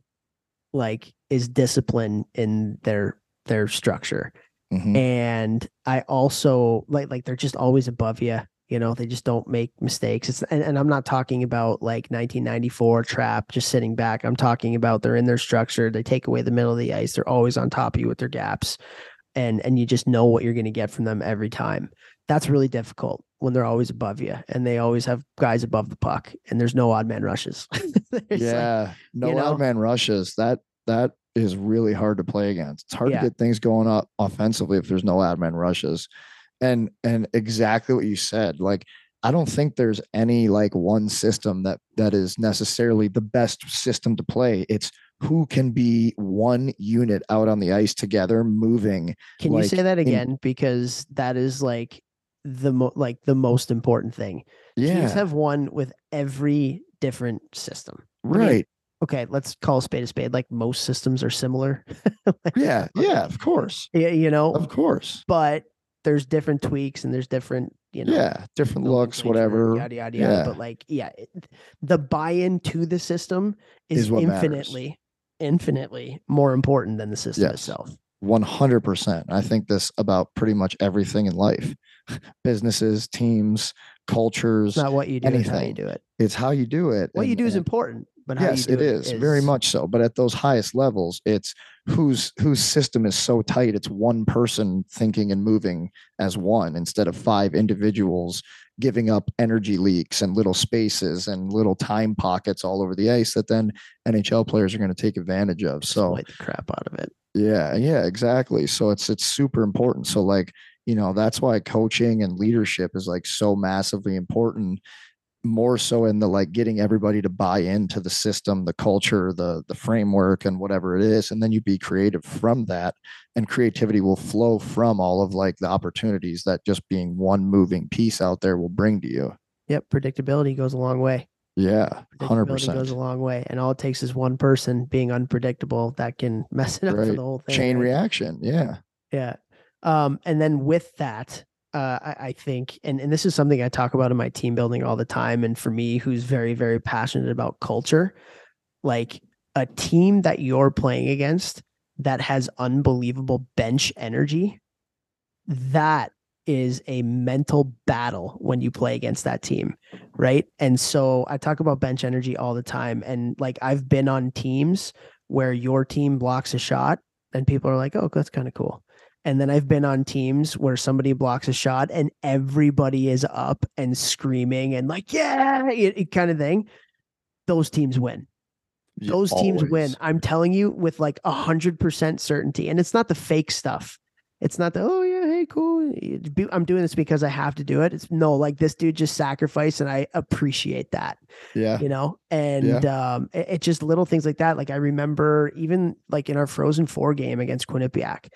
like is disciplined in their their structure hmm and i also like like they're just always above you you know they just don't make mistakes. It's and, and i'm not talking about like 1994 trap just sitting back. I'm talking about they're in their structure they take away the middle of the ice they're always on top of you with their gaps and and you just know what you're going to get from them every time. That's really difficult when they're always above you and they always have guys above the puck and there's no odd man rushes. *laughs* There's like- yeah no you know? odd man rushes. That that is really hard to play against it's hard Yeah. to get things going up offensively if there's no odd man rushes and and exactly what you said like i don't think there's any like one system that that is necessarily the best system to play it's who can be one unit out on the ice together moving Can you say that in- again? because that is like the mo- like the most important thing. Teams yeah have won with every different system. mean, right Okay, let's call a spade a spade. Like most systems are similar. *laughs* Like, yeah yeah of course y- you know, of course but there's different tweaks and there's different, you know, yeah different looks whatever yada yada yada. Yeah. But like, yeah, it- the buy-in to the system is, Is what matters. infinitely, infinitely more important than the system Yes. itself. 100%. I think this about pretty much everything in life *laughs* businesses, teams, cultures. It's not what you do, it's how you do it. It's how you do it. What you do is important, but how yes you it is very much so but at those highest levels it's whose whose system is so tight it's one person thinking and moving as one instead of five individuals giving up energy leaks and little spaces and little time pockets all over the ice that then nhl players are going to take advantage of so the crap out of it. yeah, yeah, exactly. So it's it's super important. So like you know, that's why coaching and leadership is like so massively important more so in the like getting everybody to buy into the system the culture the the framework and whatever it is and then you be creative from that and creativity will flow from all of like the opportunities that just being one moving piece out there will bring to you Yep, predictability goes a long way. yeah 100% goes a long way, and all it takes is one person being unpredictable that can mess it up for the whole thing. chain right? reaction yeah Yeah. Um, and then with that, uh, I, I think, and, and this is something I talk about in my team building all the time. And for me, who's very, very passionate about culture, like a team that you're playing against that has unbelievable bench energy, that is a mental battle when you play against that team. Right. And so I talk about bench energy all the time. And like I've been on teams where your team blocks a shot and people are like, oh, that's kind of cool. And then I've been on teams where somebody blocks a shot and everybody is up and screaming and like, yeah, it, it kind of thing. Those teams win. Those teams win. I'm telling you with like a hundred percent certainty. And it's not the fake stuff. It's not the, oh yeah, hey, cool. I'm doing this because I have to do it. It's no, like this dude just sacrificed and I appreciate that yeah you know and um it, it just little things like that like i remember even like in our frozen four game against quinnipiac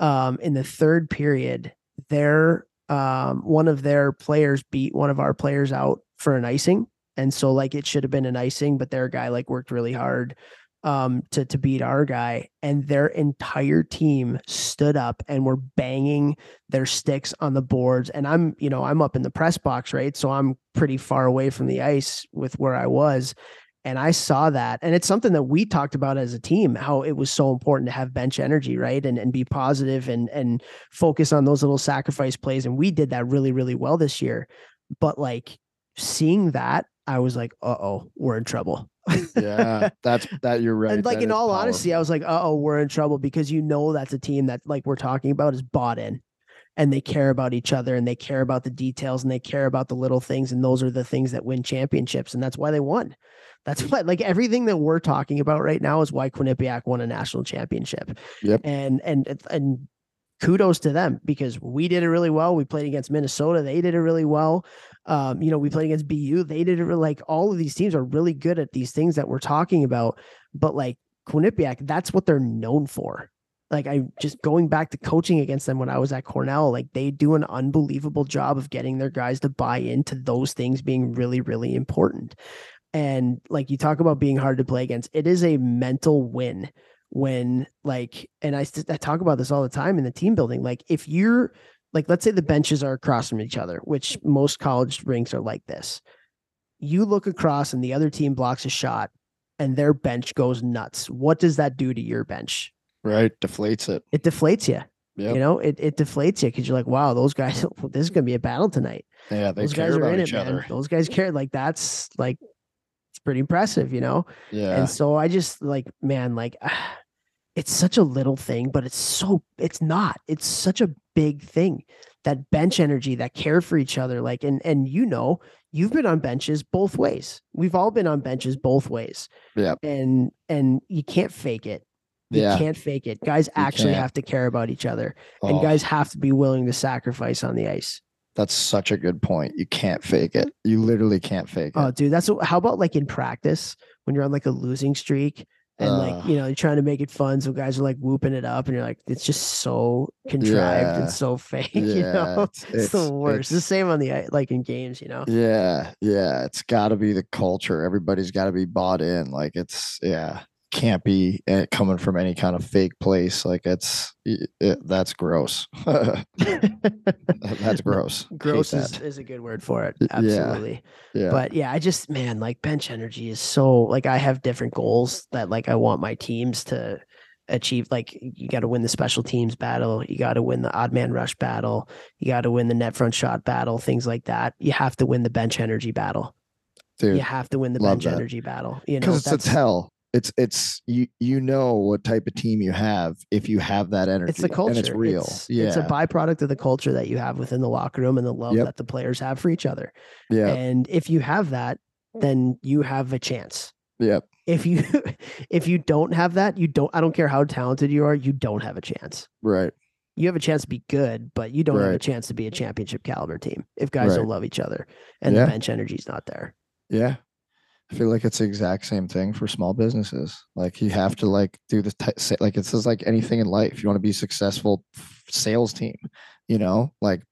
um in the third period their um one of their players beat one of our players out for an icing. And so like it should have been an icing but their guy like worked really hard um to to beat our guy. And their entire team stood up and were banging their sticks on the boards. And i'm you know i'm up in the press box right? So i'm pretty far away from the ice with where i was and i saw that. And it's something that we talked about as a team how it was so important to have bench energy right? And and be positive and and focus on those little sacrifice plays. And we did that really really well this year. But like seeing that i was like uh-oh we're in trouble. Yeah *laughs* that's that you're right. and like That in all honesty, I was like, uh oh, we're in trouble because you know that's a team that like we're talking about is bought in and they care about each other and they care about the details and they care about the little things. And those are the things that win championships. And that's why they won. That's why like everything that we're talking about right now is why Quinnipiac won a national championship. Yep. And and and kudos to them because we did it really well. We played against Minnesota. They did it really well. Um, you know, we played against BU. They did it really, like all of these teams are really good at these things that we're talking about. But like Quinnipiac, that's what they're known for. Like I just going back to coaching against them when I was at Cornell, like they do an unbelievable job of getting their guys to buy into those things being really, really important. And like you talk about being hard to play against, it is a mental win when like, and I, I talk about this all the time in the team building. Like if you're like, let's say the benches are across from each other, which most college rinks are like this. You look across and the other team blocks a shot and their bench goes nuts. What does that do to your bench? Right deflates it It deflates you. Yep. You know, it, it deflates you because you're like, wow, those guys, *laughs* this is going to be a battle tonight. yeah they those care guys are in each it, man. Those guys care. Like, that's like, it's pretty impressive, you know? yeah And so I just like, man, like, *sighs* it's such a little thing, but it's so, it's not. It's such a big thing. That bench energy, that care for each other. Like, and, and you know, you've been on benches both ways. We've all been on benches both ways. Yep. And, and you can't fake it. You yeah can't fake it. Guys actually have to care about each other, and Oh, guys have to be willing to sacrifice on the ice. that's such a good point you can't fake it you literally can't fake oh, it. Oh, dude, that's what, how about like in practice when you're on like a losing streak and like you know you're trying to make it fun, so guys are like whooping it up, and you're like, it's just so contrived Yeah. and so fake. *laughs* yeah You know, it's, it's, the worst. the it's- same on the like in games. You know, yeah yeah it's got to be the culture everybody's got to be bought in like it's yeah can't be uh, coming from any kind of fake place. Like it's it, it- that's gross. *laughs* That's gross. Gross is, that. is a good word for it. Y- yeah. Absolutely. yeah. But yeah i just man like bench energy is so like i have different goals that like i want my teams to achieve. Like you got to win the special teams battle. You got to win the odd man rush battle. You got to win the net front shot battle things like that. You have to win the bench energy battle. Dude you have to win the bench that. energy battle you know? Because it's a tell it's it's you you know what type of team you have if you have that energy it's the culture and it's real it's, yeah it's a byproduct of the culture that you have within the locker room and the love Yep. that the players have for each other yeah and if you have that then you have a chance yeah if you *laughs* if you don't have that you don't i don't care how talented you are you don't have a chance right You have a chance to be good, but you don't have a chance to be a championship caliber team if guys Right. don't love each other and Yeah. the bench energy's not there. Yeah. I feel like it's the exact same thing for small businesses. Like you have to like do the sa- like it's just like anything in life. You want to be successful sales team, you know, like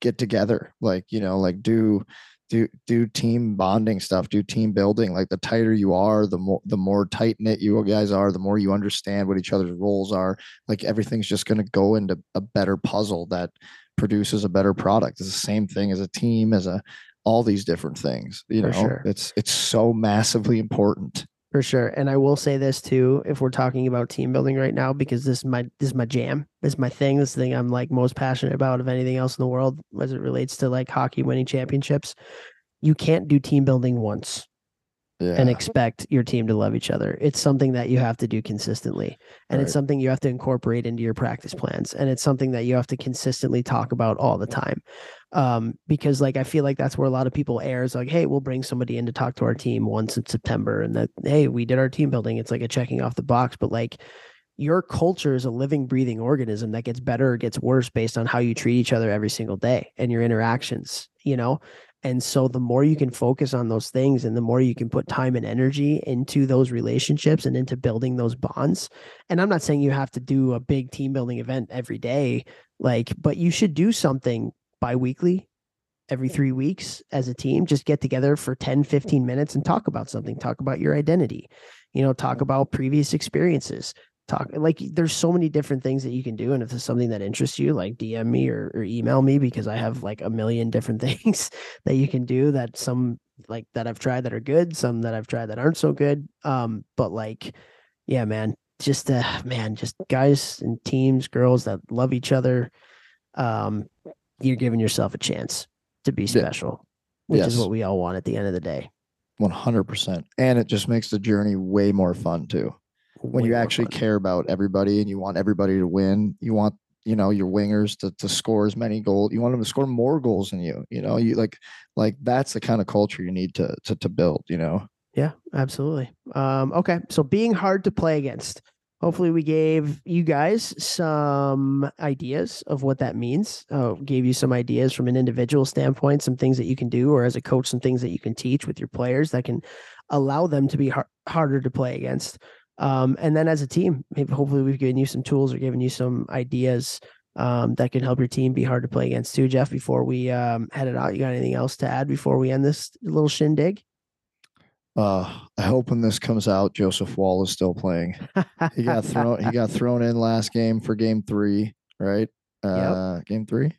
get together, like you know, like do do do team bonding stuff, do team building. Like the tighter you are, the more the more tight knit you guys are, the more you understand what each other's roles are. Like everything's just going to go into a better puzzle that produces a better product. It's the same thing as a team, as a all these different things. You know, sure. it's it's so massively important. For sure. And I will say this too, if we're talking about team building right now, because this is my this is my jam. This is my thing. This is the thing I'm like most passionate about of anything else in the world as it relates to like hockey winning championships. You can't do team building once Yeah. and expect your team to love each other. It's something that you have to do consistently. And it's something you have to incorporate into your practice plans. And it's something that you have to consistently talk about all the time. Um, because like I feel like that's where a lot of people err is like, hey, we'll bring somebody in to talk to our team once in September and that hey, we did our team building. It's like a checking off the box. But like your culture is a living, breathing organism that gets better or gets worse based on how you treat each other every single day and your interactions, you know? And so the more you can focus on those things and the more you can put time and energy into those relationships and into building those bonds. And I'm not saying you have to do a big team building event every day, like, but you should do something bi-weekly every three weeks as a team. Just get together for 10 15 minutes and talk about something. Talk about your identity. You know talk about previous experiences talk like there's so many different things that you can do and if there's something that interests you like dm me or, or email me because i have like a million different *laughs* things that you can do that some like that i've tried that are good some that i've tried that aren't so good um but like yeah man just uh man just guys and teams girls that love each other um you're giving yourself a chance to be Yeah. special which is what we all want at the end of the day One hundred percent, and it just makes the journey way more fun too. When you actually fun. care about everybody and you want everybody to win, you want you know your wingers to to score as many goals. You want them to score more goals than you. You know, you like like that's the kind of culture you need to to to build. You know, Yeah, absolutely. Um, okay, so being hard to play against. Hopefully, we gave you guys some ideas of what that means. Uh, gave you some ideas from an individual standpoint, some things that you can do, or as a coach, some things that you can teach with your players that can allow them to be har- harder to play against. Um, and then as a team, maybe hopefully we've given you some tools or given you some ideas um, that can help your team be hard to play against too. Jeff, before we um, head it out, you got anything else to add before we end this little shindig? uh, I hope when this comes out, Joseph Woll is still playing. He got *laughs* thrown. he got thrown in last game for game three, right? Uh, game three.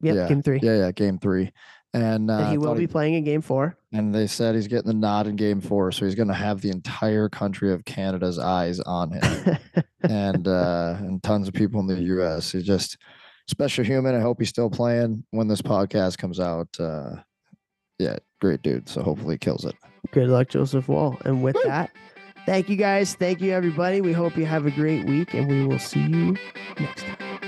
Yep, yeah, game three. Yeah, yeah, game three. And, uh, he will be playing in game four. and they said he's getting the nod in game four, so he's going to have the entire country of Canada's eyes on him, *laughs* and uh, and tons of people in the U.S. He's just special human. I hope he's still playing when this podcast comes out. Uh, yeah, great dude. So hopefully he kills it. Good luck, Joseph Woll. And with that, thank you guys. Thank you, everybody. We hope you have a great week, and we will see you next time.